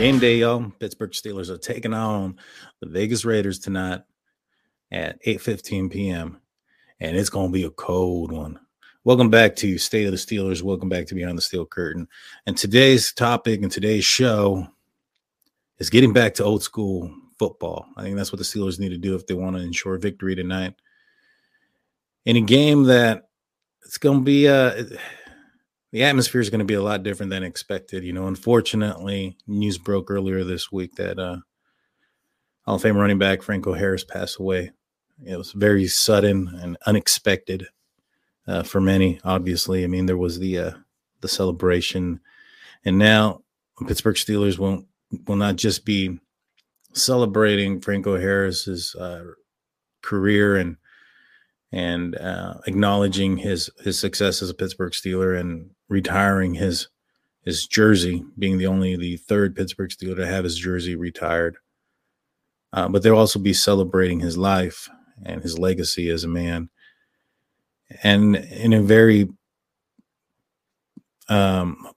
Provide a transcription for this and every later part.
Game day, y'all. Pittsburgh Steelers are taking on the Vegas Raiders tonight at 8:15 p.m. And it's gonna be a cold one. Welcome back to State of the Steelers. Welcome back to Behind the Steel Curtain. And today's topic and today's show is getting back to old school football. I think that's what the Steelers need to do if they want to ensure victory tonight. In a game that it's gonna be uh the atmosphere is going to be a lot different than expected. You know, unfortunately, news broke earlier this week that uh, Hall of Fame running back Franco Harris passed away. It was very sudden and unexpected uh, for many. Obviously, I mean, there was the uh, the celebration, and now Pittsburgh Steelers won't will not just be celebrating Franco Harris's uh, career and and uh, acknowledging his his success as a Pittsburgh Steeler and retiring his his jersey, being the only the third Pittsburgh Steeler to have his jersey retired. Uh, but they'll also be celebrating his life and his legacy as a man, and in a very um,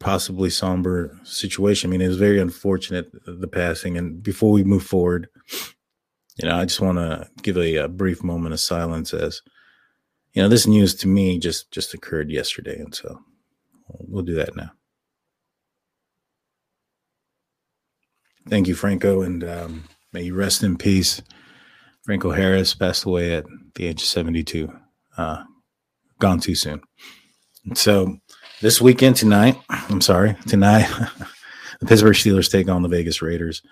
possibly somber situation. I mean, it was very unfortunate the passing. And before we move forward, you know, I just want to give a, a, brief moment of silence as, you know, this news to me just just occurred yesterday, and so we'll do that now. Thank you, Franco, and um, may you rest in peace. Franco Harris passed away at the age of 72, uh, gone too soon. So this weekend tonight, I'm sorry, tonight, the Pittsburgh Steelers take on the Vegas Raiders.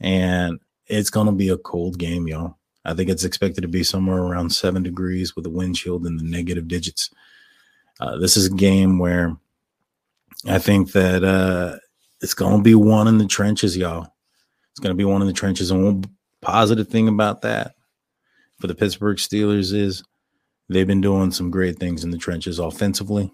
And it's going to be a cold game, y'all. I think it's expected to be somewhere around seven degrees with a wind chill in the negative digits. Uh, this is a game where I think that uh, it's going to be one in the trenches, y'all. It's going to be one in the trenches. And one positive thing about that for the Pittsburgh Steelers is they've been doing some great things in the trenches offensively.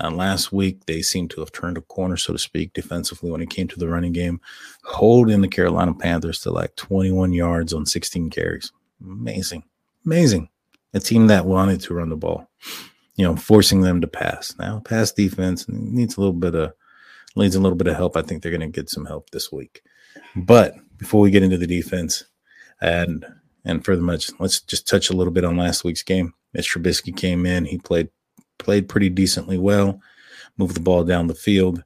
Uh, last week, they seemed to have turned a corner, so to speak, defensively when it came to the running game, holding the Carolina Panthers to like 21 yards on 16 carries. Amazing. Amazing. A team that wanted to run the ball, you know, forcing them to pass. Now, pass defense needs a little bit of needs a little bit of help. I think they're going to get some help this week. But before we get into the defense, and and further much, let's just touch a little bit on last week's game. Mitch Trubisky came in. He played played pretty decently well, moved the ball down the field.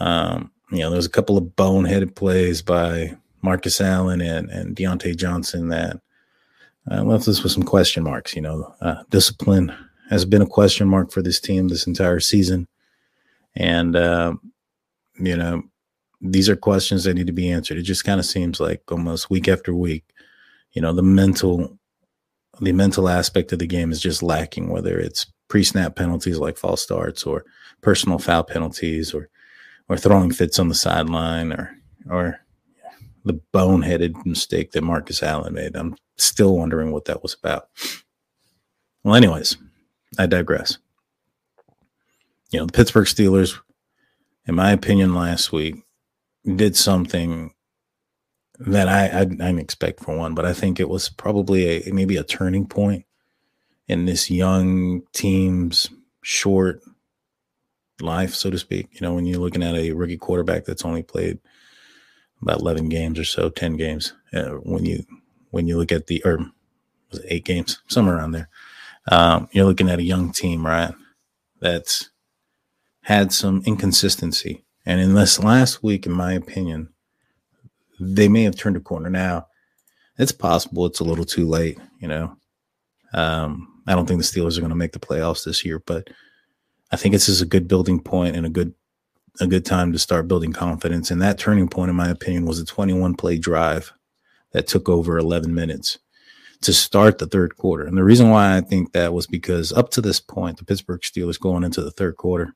Um, you know, there was a couple of boneheaded plays by Marcus Allen and, and Diontae Johnson that uh, left us with some question marks. You know, uh, discipline has been a question mark for this team this entire season. And, uh, you know, these are questions that need to be answered. It just kind of seems like almost week after week, you know, the mental, the mental aspect of the game is just lacking, whether it's pre-snap penalties like false starts or personal foul penalties or, or throwing fits on the sideline or, or the boneheaded mistake that Marcus Allen made. I'm still wondering what that was about. Well, anyways, I digress. You know, the Pittsburgh Steelers, in my opinion, last week did something that I, I, I didn't expect for one, but I think it was probably a maybe a turning point in this young team's short life, so to speak. You know, when you're looking at a rookie quarterback that's only played about 11 games or so, 10 games, uh, when you when you look at the or was it eight games, somewhere around there. Um, you're looking at a young team, right? That's had some inconsistency. And in this last week, in my opinion, they may have turned a corner. Now, it's possible it's a little too late, you know. Um, I don't think the Steelers are going to make the playoffs this year, but I think this is a good building point and a good a good time to start building confidence. And that turning point, in my opinion, was a 21 play drive that took over 11 minutes to start the third quarter. And the reason why I think that was because up to this point, the Pittsburgh Steelers going into the third quarter,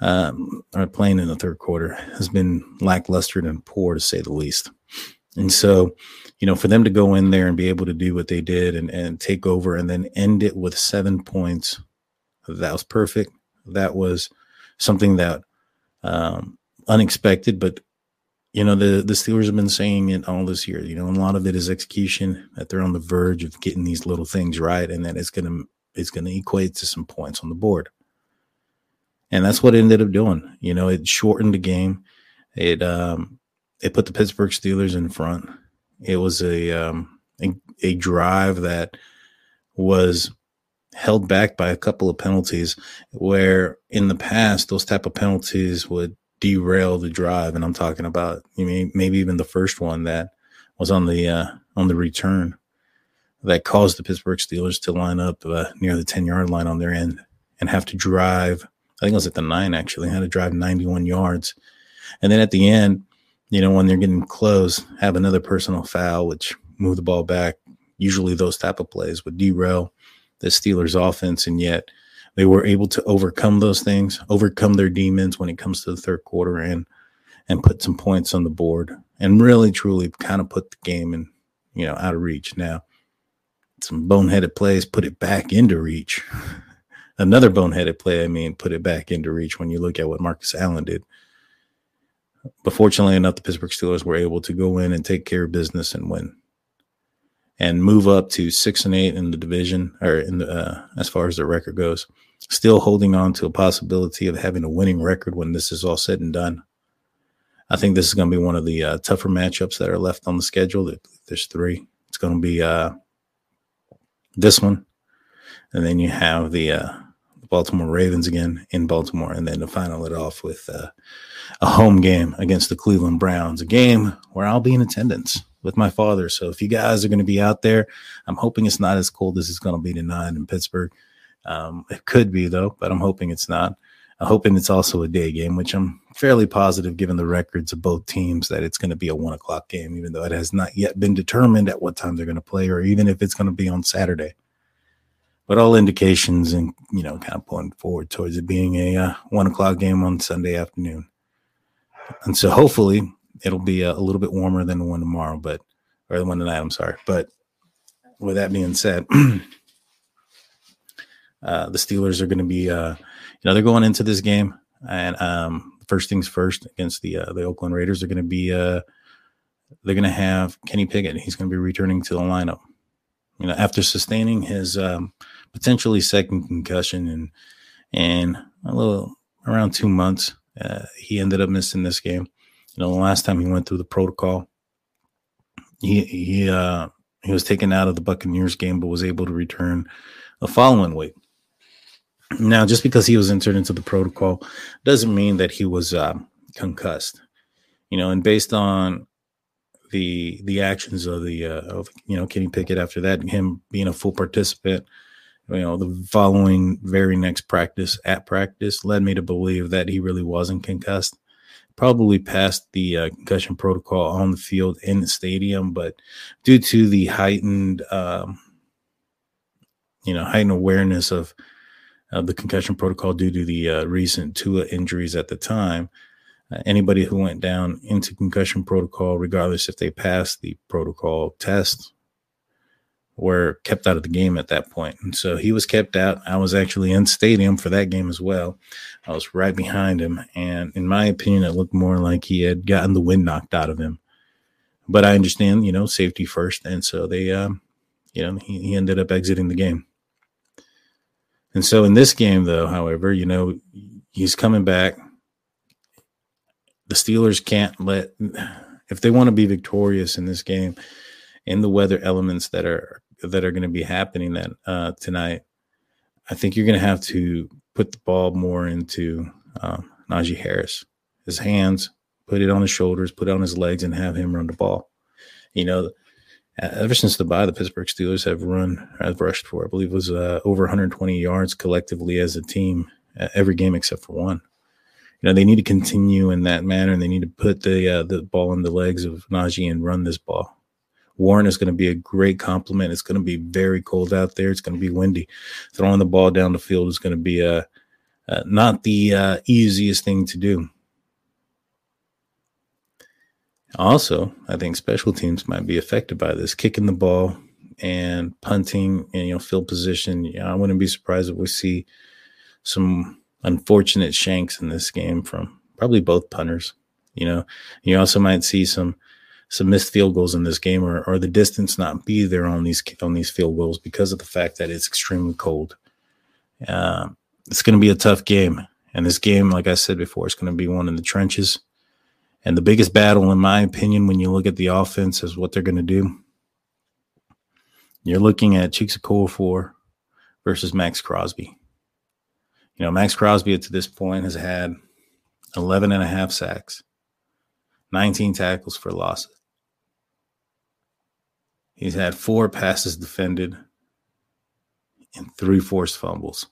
um, or playing in the third quarter, has been lackluster and poor to say the least. And so, you know, for them to go in there and be able to do what they did and, and take over and then end it with seven points, that was perfect. That was something that um, unexpected, but you know the the Steelers have been saying it all this year. You know, a lot of it is execution that they're on the verge of getting these little things right, and that it's gonna it's gonna equate to some points on the board. And that's what it ended up doing. You know, it shortened the game. It um it put the Pittsburgh Steelers in front. It was a um a, a drive that was held back by a couple of penalties where in the past those type of penalties would derail the drive. And I'm talking about you mean maybe even the first one that was on the uh, on the return that caused the Pittsburgh Steelers to line up uh, near the 10 yard line on their end and have to drive. I think it was at the nine actually, had to drive 91 yards. And then at the end, you know, when they're getting close, have another personal foul, which move the ball back. Usually those type of plays would derail the Steelers offense. And yet they were able to overcome those things, overcome their demons when it comes to the third quarter and and put some points on the board and really truly kind of put the game in, you know, out of reach. Now, some boneheaded plays put it back into reach. Another boneheaded play, I mean, put it back into reach when you look at what Marcus Allen did. But fortunately enough, the Pittsburgh Steelers were able to go in and take care of business and win and move up to six and eight in the division or in the uh, as far as the record goes. Still holding on to a possibility of having a winning record when this is all said and done. I think this is going to be one of the uh, tougher matchups that are left on the schedule. There's three. It's going to be uh, this one, and then you have the uh, Baltimore Ravens again in Baltimore, and then to final it off with uh, a home game against the Cleveland Browns, a game where I'll be in attendance with my father. So if you guys are going to be out there, I'm hoping it's not as cold as it's going to be tonight in Pittsburgh. Um, it could be though, but I'm hoping it's not. I'm hoping it's also a day game, which I'm fairly positive, given the records of both teams, that it's going to be a one o'clock game, even though it has not yet been determined at what time they're going to play, or even if it's going to be on Saturday. But all indications and you know, kind of pointing forward towards it being a uh, one o'clock game on Sunday afternoon. And so hopefully it'll be a, a, little bit warmer than the one tomorrow, but or the one tonight. I'm sorry, but with that being said, uh, the Steelers are going to be, uh, you know, they're going into this game, and um, first things first against the uh, the Oakland Raiders. They're going to be, uh, they're going to have Kenny Pickett. He's going to be returning to the lineup. You know, after sustaining his um, potentially second concussion and and a little around two months, uh, he ended up missing this game. You know, the last time he went through the protocol, he he uh he was taken out of the Buccaneers game, but was able to return the following week. Now, just because he was entered into the protocol doesn't mean that he was uh, concussed. You know, and based on the the actions of the uh, of you know Kenny Pickett after that, him being a full participant, you know, the following very next practice at practice led me to believe that he really wasn't concussed. Probably passed the uh, concussion protocol on the field in the stadium, but due to the heightened, um, you know, heightened awareness of uh, the concussion protocol due to the uh, recent Tua injuries at the time, uh, anybody who went down into concussion protocol, regardless if they passed the protocol test were kept out of the game at that point. And so he was kept out. I was actually in stadium for that game as well. I was right behind him. And in my opinion, it looked more like he had gotten the wind knocked out of him. But I understand, you know, safety first. And so they, um, you know, he, he ended up exiting the game. And so in this game, though, however, you know, he's coming back. The Steelers can't let, if they want to be victorious in this game, in the weather elements that are that are going to be happening that uh, tonight, I think you're going to have to put the ball more into um, Najee Harris, his hands, put it on his shoulders, put it on his legs, and have him run the ball. You know, ever since the bye, the Pittsburgh Steelers have run, have rushed for, I believe, it was uh, over 120 yards collectively as a team uh, every game except for one. You know, they need to continue in that manner, and they need to put the uh, the ball in the legs of Najee and run this ball. Warren is going to be a great compliment. It's going to be very cold out there. It's going to be windy. Throwing the ball down the field is going to be uh, uh not the uh, easiest thing to do. Also, I think special teams might be affected by this, kicking the ball and punting and you know field position. You know, I wouldn't be surprised if we see some unfortunate shanks in this game from probably both punters. You know, you also might see some some missed field goals in this game or, or the distance not be there on these on these field goals because of the fact that it's extremely cold. Uh, it's going to be a tough game, and this game, like I said before, is going to be one in the trenches. And the biggest battle, in my opinion, when you look at the offense, is what they're going to do. You're looking at Chuks Okorafor versus Maxx Crosby. You know, Maxx Crosby to this point has had 11 and a half sacks, 19 tackles for losses. He's had four passes defended and three forced fumbles.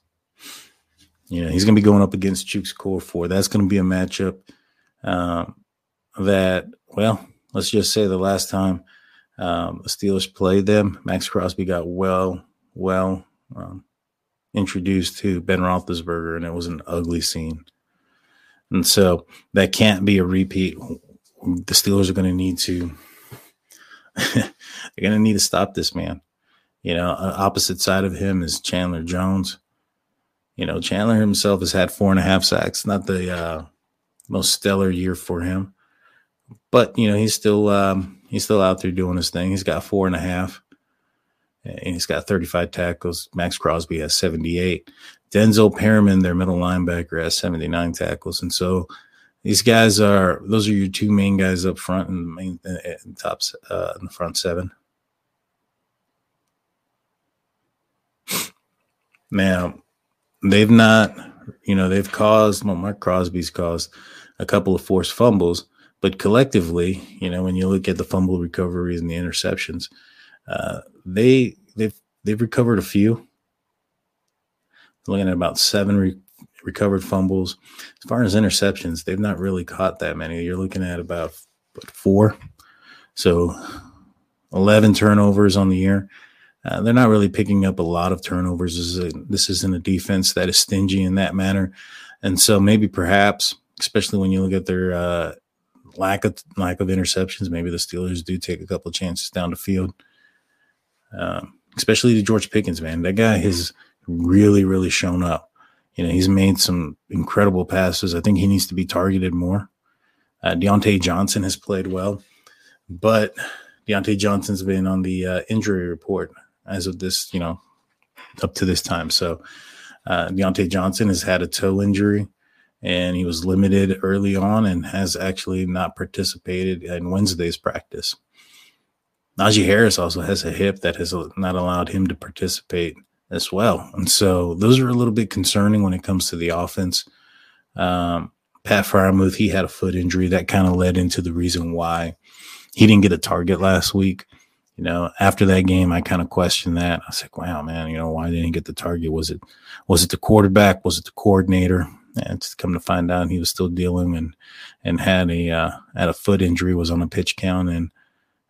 You know, he's going to be going up against Chuks Okorafor. That's going to be a matchup um, that, well, let's just say the last time um, the Steelers played them, Maxx Crosby got well, well um, introduced to Ben Roethlisberger, and it was an ugly scene. And so that can't be a repeat. The Steelers are going to need to they're to need to stop this man. You know, opposite side of him is Chandler Jones. You know, Chandler himself has had four and a half sacks, not the uh, most stellar year for him, but you know he's still um, he's still out there doing his thing. He's got four and a half, and he's got 35 tackles. Maxx Crosby has 78. Denzel Perryman, their middle linebacker, has 79 tackles, and so these guys are those are your two main guys up front and the main and tops uh, in the front seven. Now, they've not, you know, they've caused well, Mark Crosby's caused a couple of forced fumbles, but collectively, you know, when you look at the fumble recoveries and the interceptions, uh, they they've they've recovered a few. Looking at about seven re- recovered fumbles. As far as interceptions, they've not really caught that many. You're looking at about what, four. So 11 turnovers on the year. Uh, they're not really picking up a lot of turnovers. This, is a, this isn't a defense that is stingy in that manner. And so maybe perhaps, especially when you look at their uh, lack of lack of interceptions, maybe the Steelers do take a couple chances down the field. Um, especially to George Pickens, man. That guy has really, really shown up. You know, he's made some incredible passes. I think he needs to be targeted more. Uh, Diontae Johnson has played well, but Diontae Johnson's been on the uh, injury report as of this, you know, up to this time. So uh, Diontae Johnson has had a toe injury and he was limited early on and has actually not participated in Wednesday's practice. Najee Harris also has a hip that has not allowed him to participate as well. And so those are a little bit concerning when it comes to the offense. Um, Pat Freiermuth, he had a foot injury that kind of led into the reason why he didn't get a target last week. You know, after that game, I kind of questioned that. I was like, wow, man, you know, why didn't he get the target? Was it was it the quarterback? Was it the coordinator? And to come to find out, he was still dealing and and had a uh, had a foot injury, was on a pitch count, and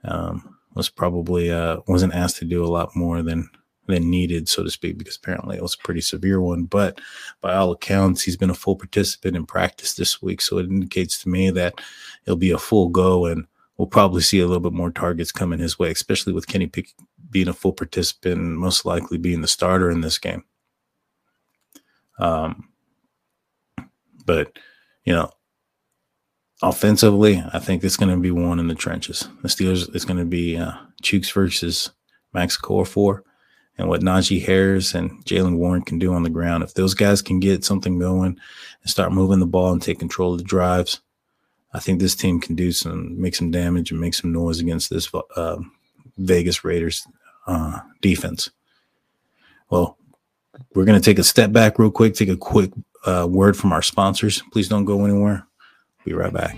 um, was probably uh, wasn't asked to do a lot more than than needed, so to speak, because apparently it was a pretty severe one. But by all accounts, he's been a full participant in practice this week, so it indicates to me that it'll be a full go, and we'll probably see a little bit more targets coming his way, especially with Kenny Pick being a full participant and most likely being the starter in this game. Um, but you know, offensively, I think it's going to be one in the trenches. The Steelers, it's going to be uh, Chuks versus Max Okorafor and what Najee Harris and Jaylen Warren can do on the ground. If those guys can get something going and start moving the ball and take control of the drives, I think this team can do some, make some damage and make some noise against this uh, Vegas Raiders uh, defense. Well, we're going to take a step back real quick, take a quick uh, word from our sponsors. Please don't go anywhere. Be right back.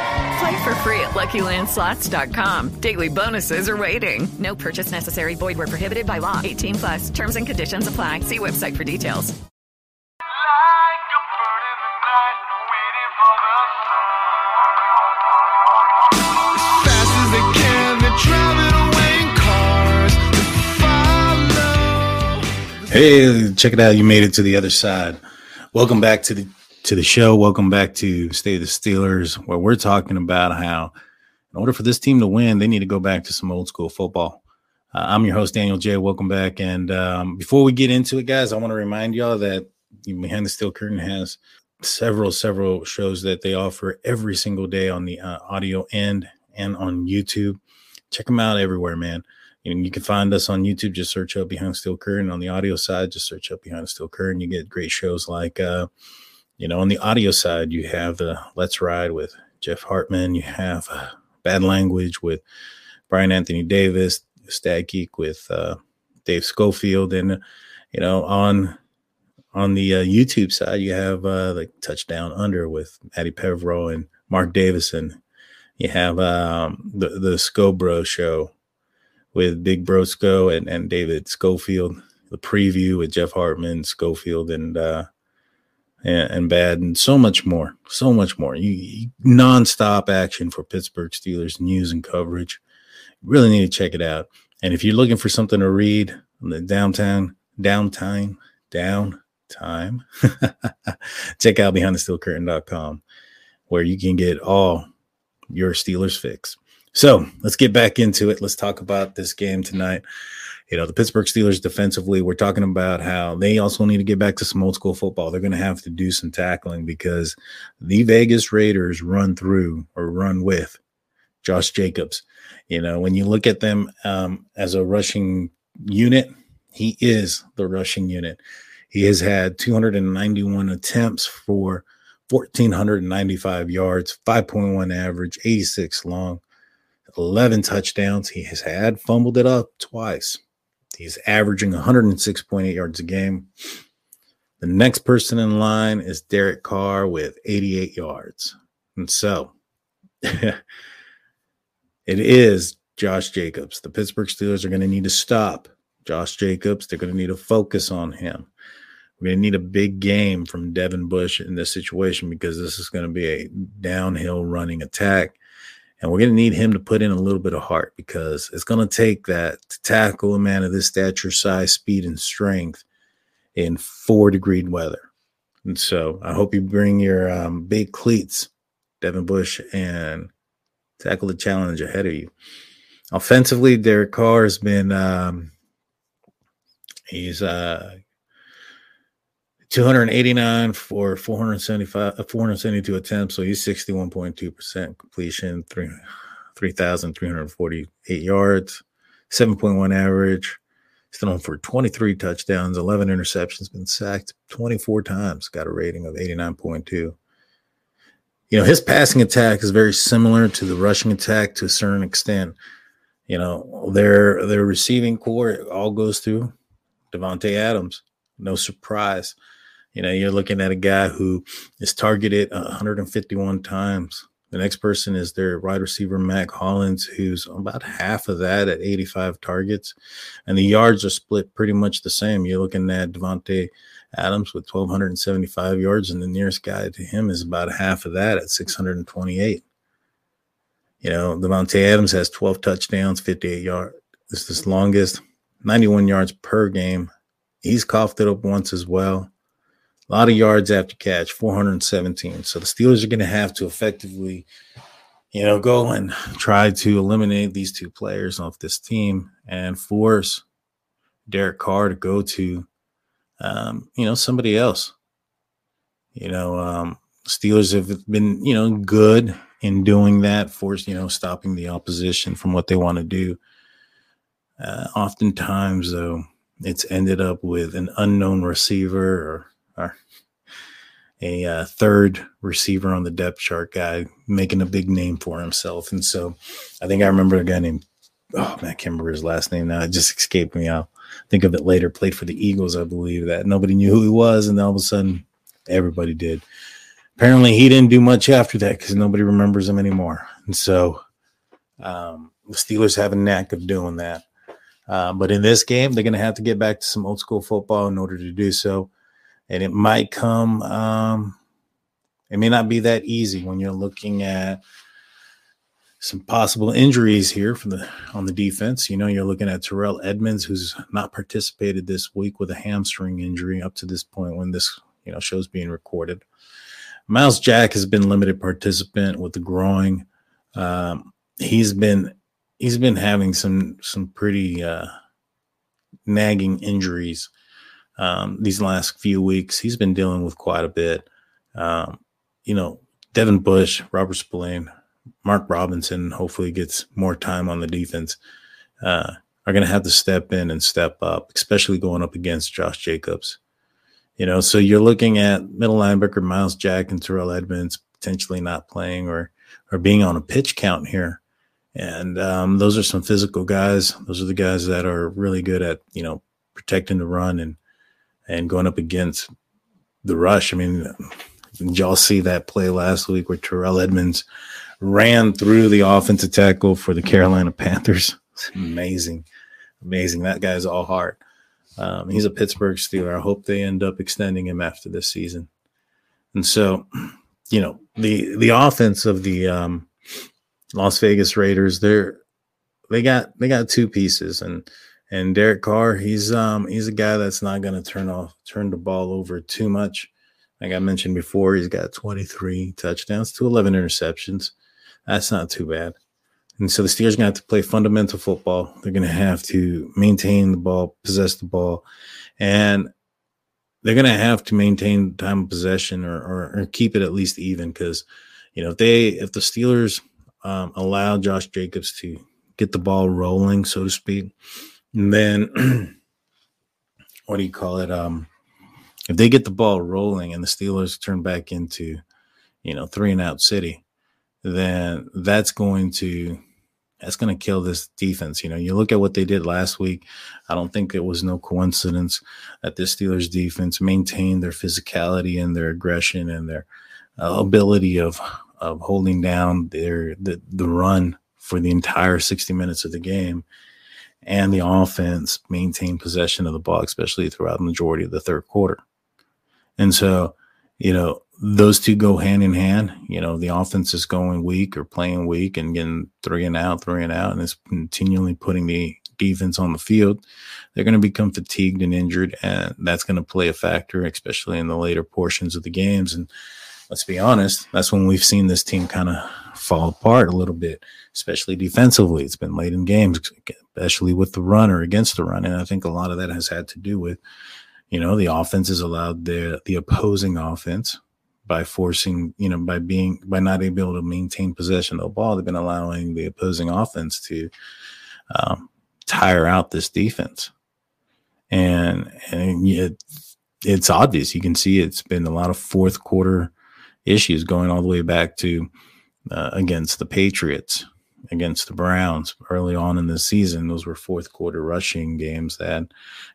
Play for free at LuckyLandSlots.com. Daily bonuses are waiting. No purchase necessary. Void were prohibited by law. 18 plus. Terms and conditions apply. See website for details. Hey, check it out! You made it to the other side. Welcome back to the to the show. Welcome back to State of the Steelers, where we're talking about how, in order for this team to win, they need to go back to some old school football. Uh, I'm your host, Daniel Jay Welcome back. And um, before we get into it, guys, I want to remind y'all that Behind the Steel Curtain has several, several shows that they offer every single day on the uh, audio end and on YouTube. Check them out everywhere, man. And you can find us on YouTube. Just search up Behind the Steel Curtain. On the audio side, just search up Behind the Steel Curtain. You get great shows like, uh, you know, on the audio side, you have the Let's Ride with Jeff Hartman. You have uh, Bad Language with Brian Anthony Davis, Stag Geek with uh, Dave Schofield, and you know, on on the uh, YouTube side, you have uh, like Touchdown Under with Matty Pevro and Mark Davison. You have um, the the Scobro Show with Big Brosco and, and David Schofield. The preview with Jeff Hartman, Schofield, and uh, and, and bad, and so much more, so much more. You, you nonstop action for Pittsburgh Steelers news and coverage. Really need to check it out. And if you're looking for something to read on the downtown, downtime, downtime, check out behindthesteelcurtain.com where you can get all your Steelers fix. So let's get back into it. Let's talk about this game tonight. You know, the Pittsburgh Steelers defensively, we're talking about how they also need to get back to some old school football. They're going to have to do some tackling because the Vegas Raiders run through or run with Josh Jacobs. You know, when you look at them um, as a rushing unit, he is the rushing unit. He has had 291 attempts for 1,495 yards, 5.1 average, 86 long, 11 touchdowns. He has had fumbled it up twice. He's averaging 106.8 yards a game. The next person in line is Derek Carr with 88 yards. And so it is Josh Jacobs. The Pittsburgh Steelers are going to need to stop Josh Jacobs. They're going to need to focus on him. We're going to need a big game from Devin Bush in this situation because this is going to be a downhill running attack. And we're going to need him to put in a little bit of heart because it's going to take that to tackle a man of this stature, size, speed, and strength in four degree weather. And so I hope you bring your um, big cleats, Devin Bush, and tackle the challenge ahead of you. Offensively, Derek Carr has been um, he's uh 289 for 475 uh, 472 attempts so he's 61.2% completion 3 3348 yards 7.1 average. He's thrown for 23 touchdowns 11 interceptions been sacked 24 times got a rating of 89.2 you know his passing attack is very similar to the rushing attack to a certain extent. You know their their receiving core all goes through Davante Adams. No surprise you know, you're looking at a guy who is targeted 151 times. The next person is their wide receiver, Mack Hollins, who's about half of that at 85 targets. And the yards are split pretty much the same. You're looking at Davante Adams with 1,275 yards, and the nearest guy to him is about half of that at 628. You know, Davante Adams has 12 touchdowns, 58 yards. This is his longest, 91 yards per game. He's coughed it up once as well. A lot of yards after catch, 417. So the Steelers are going to have to effectively, you know, go and try to eliminate these two players off this team and force Derek Carr to go to, um, you know, somebody else. You know, um, Steelers have been, you know, good in doing that, force, you know, stopping the opposition from what they want to do. Uh, oftentimes, though, it's ended up with an unknown receiver or or a uh, third receiver on the depth chart guy making a big name for himself. And so I think I remember a guy named, oh man, I can't remember his last name now. It just escaped me. I'll think of it later. Played for the Eagles, I believe, that nobody knew who he was. And then all of a sudden, everybody did. Apparently, he didn't do much after that because nobody remembers him anymore. And so um, the Steelers have a knack of doing that. Uh, but in this game, they're going to have to get back to some old school football in order to do so and it might come um, it may not be that easy when you're looking at some possible injuries here for the on the defense. You know, you're looking at Terrell Edmunds, who's not participated this week with a hamstring injury up to this point when this you know show's being recorded. Myles Jack has been limited participant with the groin. Um, he's been he's been having some some pretty uh, nagging injuries um, these last few weeks. He's been dealing with quite a bit. Um, you know, Devin Bush, Robert Spillane, Mark Robinson hopefully gets more time on the defense. Uh, are going to have to step in and step up, especially going up against Josh Jacobs. You know, so you're looking at middle linebacker Myles Jack and Terrell Edmunds potentially not playing or or being on a pitch count here. And um, those are some physical guys. Those are the guys that are really good at you know protecting the run and and going up against the rush. I mean, did y'all see that play last week where Terrell Edmunds ran through the offensive tackle for the Carolina Panthers? It's amazing. Amazing. That guy's all heart. Um, he's a Pittsburgh Steeler. I hope they end up extending him after this season. And so, you know, the the offense of the um, Las Vegas Raiders, they're they got they got two pieces and and Derek Carr, he's um he's a guy that's not to turn off turn the ball over too much. Like I mentioned before, he's got 23 touchdowns to 11 interceptions. That's not too bad. And so the Steelers are to have to play fundamental football. They're to have to maintain the ball, possess the ball, and they're to have to maintain time of possession or, or, or keep it at least even. Because you know if they if the Steelers um, allow Josh Jacobs to get the ball rolling, so to speak, and then what do you call it? Um, if they get the ball rolling and the Steelers turn back into, you know, three and out city, then that's going to that's going to kill this defense. You know, you look at what they did last week. I don't think it was no coincidence that this Steelers defense maintained their physicality and their aggression and their uh, ability of of holding down their the, the run for the entire 60 minutes of the game and the offense maintained possession of the ball, especially throughout the majority of the third quarter. And so, you know, those two go hand in hand. You know, the offense is going weak or playing weak and getting three and out, three and out, and it's continually putting the defense on the field. They're going to become fatigued and injured, and that's going to play a factor, especially in the later portions of the games. And let's be honest, that's when we've seen this team kind of fall apart a little bit, especially defensively. It's been late in games, especially with the run or against the run. And I think a lot of that has had to do with, you know, the offense has allowed the the opposing offense by forcing, you know, by being by not being able to maintain possession of the ball, they've been allowing the opposing offense to um, tire out this defense. And and it, it's obvious. You can see it's been a lot of fourth quarter issues going all the way back to uh, against the Patriots, against the Browns early on in the season. Those were fourth quarter rushing games that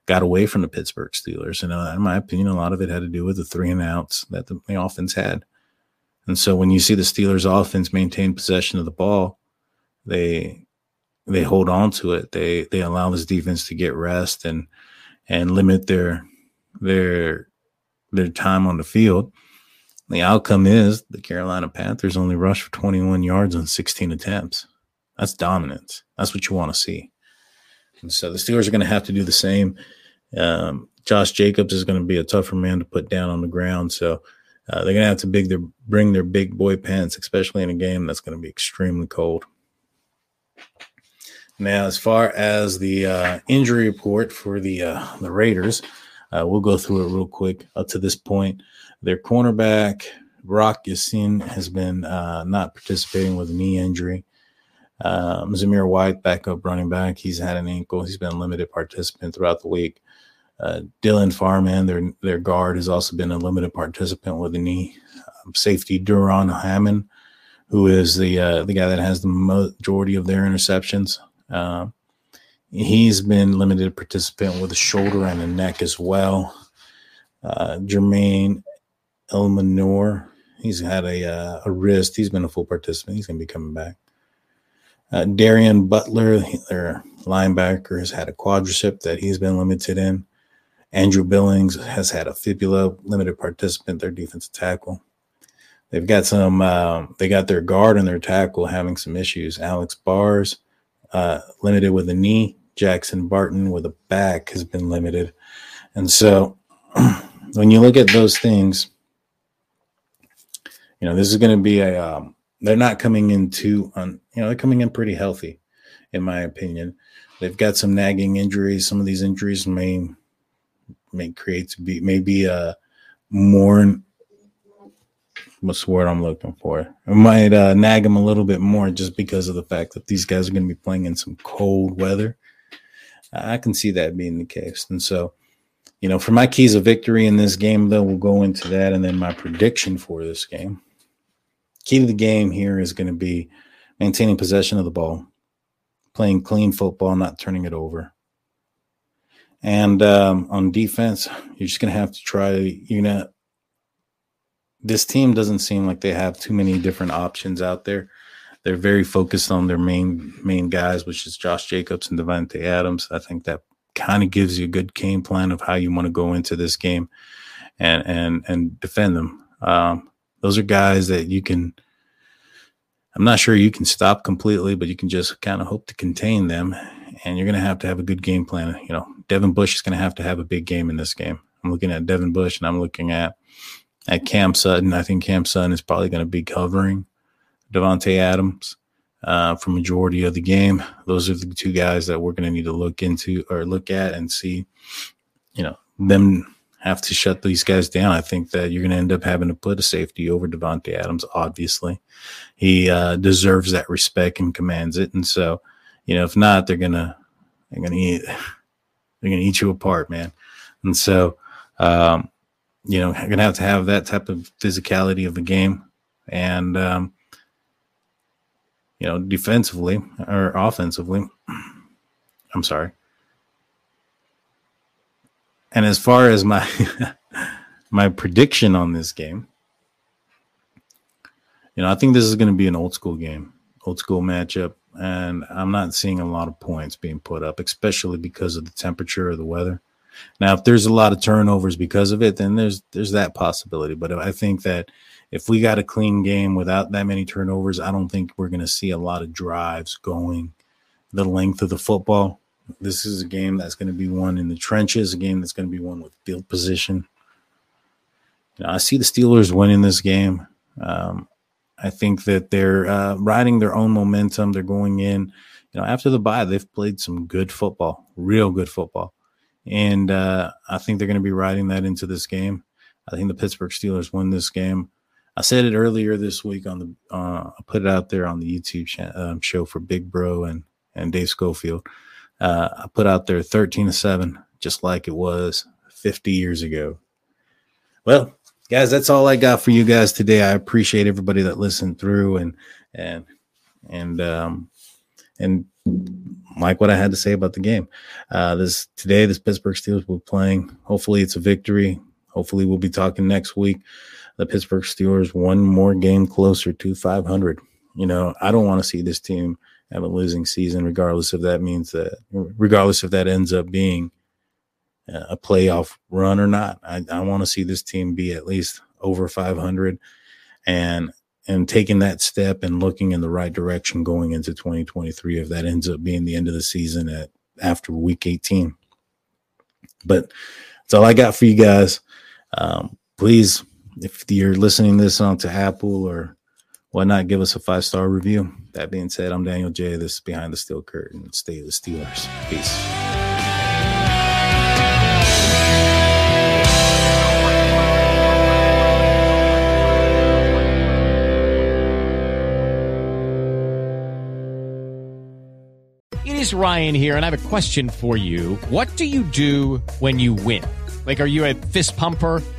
got away from the Pittsburgh Steelers. And uh, in my opinion, a lot of it had to do with the three and outs that the, the offense had. And so when you see the Steelers offense maintain possession of the ball, they they hold on to it. They they allow this defense to get rest and and limit their their their time on the field. The outcome is the Carolina Panthers only rushed for 21 yards on 16 attempts. That's dominance. That's what you want to see. And so the Steelers are going to have to do the same. Um, Josh Jacobs is going to be a tougher man to put down on the ground. So uh, they're going to have to big their, bring their big boy pants, especially in a game that's going to be extremely cold. Now, as far as the uh, injury report for the uh, the Raiders, uh, we'll go through it real quick. Up to this point, their cornerback Rock Ya-Sin has been uh, not participating with a knee injury. Um, Zamir White, backup running back, he's had an ankle. He's been a limited participant throughout the week. Uh, Dylan Parham, their their guard, has also been a limited participant with a knee. Um, safety Duron Harmon, who is the uh, the guy that has the majority of their interceptions. Uh, he's been limited participant with a shoulder and a neck as well. Uh, Jermaine Eluemunor, he's had a uh, a wrist. He's been a full participant. He's going to be coming back. Uh, Darien Butler, their linebacker, has had a quadricep that he's been limited in. Andrew Billings has had a fibula, limited participant, their defensive tackle. They've got some, uh, they got their guard and their tackle having some issues. Alex Bars, uh, limited with a knee. Jackson Barton with a back has been limited. And so when you look at those things, you know, this is going to be a, um, they're not coming in too, un, you know, they're coming in pretty healthy, in my opinion. They've got some nagging injuries. Some of these injuries may may create to be maybe a more what's the word I'm looking for? It might uh, nag them a little bit more just because of the fact that these guys are going to be playing in some cold weather. I can see that being the case. And so, you know, for my keys of victory in this game, though, we'll go into that. And then my prediction for this game. Key to the game here is going to be maintaining possession of the ball, playing clean football, not turning it over. And um, on defense, you're just going to have to try, going to, this team doesn't seem like they have too many different options out there. They're very focused on their main main guys, which is Josh Jacobs and Davante Adams. I think that kind of gives you a good game plan of how you want to go into this game and and and defend them. Um, those are guys that you can. I'm not sure you can stop completely, but you can just kind of hope to contain them. And you're going to have to have a good game plan. You know, Devin Bush is going to have to have a big game in this game. I'm looking at Devin Bush and I'm looking at at Cam Sutton. I think Cam Sutton is probably going to be covering Davante Adams uh, for majority of the game. Those are the two guys that we're going to need to look into or look at and see. You know, them have to shut these guys down. I think that you're going to end up having to put a safety over Davante Adams. Obviously, he uh, deserves that respect and commands it. And so, you know, if not, they're gonna they're gonna eat they're gonna eat you apart, man. And so, um, you know, going to have to have that type of physicality of the game. And, um, you know, defensively or offensively, I'm sorry. And as far as my my prediction on this game, you know, I think this is going to be an old school game, old school matchup, and I'm not seeing a lot of points being put up, especially because of the temperature of the weather. Now, if there's a lot of turnovers because of it, then there's there's that possibility. But I think that if we got a clean game without that many turnovers, I don't think we're going to see a lot of drives going the length of the football. This is a game that's going to be won in the trenches, a game that's going to be won with field position. You know, I see the Steelers winning this game. Um, I think that they're uh, riding their own momentum. They're going in, you know, after the bye, they've played some good football, real good football. And uh, I think they're going to be riding that into this game. I think the Pittsburgh Steelers win this game. I said it earlier this week on the, uh, I put it out there on the YouTube um, show for Big Bro and, and Dave Schofield. Uh, I put out there 13 to 7, just like it was 50 years ago. Well, guys, that's all I got for you guys today. I appreciate everybody that listened through and, and, and, um, and like what I had to say about the game. Uh, this today, this Pittsburgh Steelers will be playing. Hopefully, it's a victory. Hopefully, we'll be talking next week. The Pittsburgh Steelers one more game closer to 500. You know, I don't want to see this team have a losing season, regardless if that means that, regardless if that ends up being a playoff run or not. I, I want to see this team be at least over 500 and and taking that step and looking in the right direction going into 2023 if that ends up being the end of the season at after week 18 but that's all i got for you guys um, please if you're listening this on to apple or whatnot give us a five star review that being said i'm Daniel Jay this is behind the steel curtain stay the steelers peace It is Ryan here, and I have a question for you. What do you do when you win? Like, are you a fist pumper?